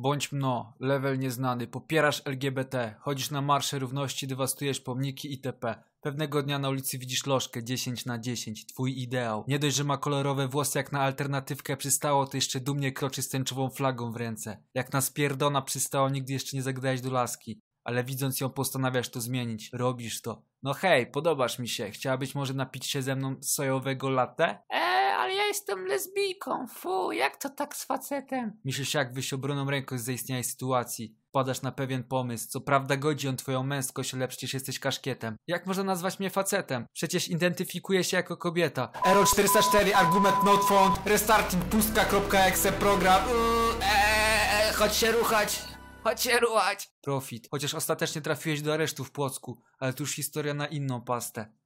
Bądź mno, level nieznany, popierasz LGBT, chodzisz na marsze równości, dewastujesz pomniki itp. Pewnego dnia na ulicy widzisz lożkę 10 na 10, twój ideał. Nie dość, że ma kolorowe włosy jak na alternatywkę przystało, to jeszcze dumnie kroczy z tęczową flagą w ręce. Jak na spierdona przystało, nigdy jeszcze nie zagadałeś do laski. Ale widząc ją postanawiasz to zmienić. Robisz to. No hej, podobasz mi się. Chciałabyś może napić się ze mną sojowego latte? Ale ja jestem lesbijką. Fu, jak to tak z facetem? Myślisz jak wyjść obroną ręką z zaistniałej sytuacji. Wpadasz na pewien pomysł. Co prawda godzi on twoją męskość, ale przecież jesteś kaszkietem. Jak można nazwać mnie facetem? Przecież identyfikuję się jako kobieta. Error 404, argument not found, restarting pustka.exe program. Eee, chodź się ruchać. Chodź się ruchać. Profit. Chociaż ostatecznie trafiłeś do aresztu w Płocku, ale to już historia na inną pastę.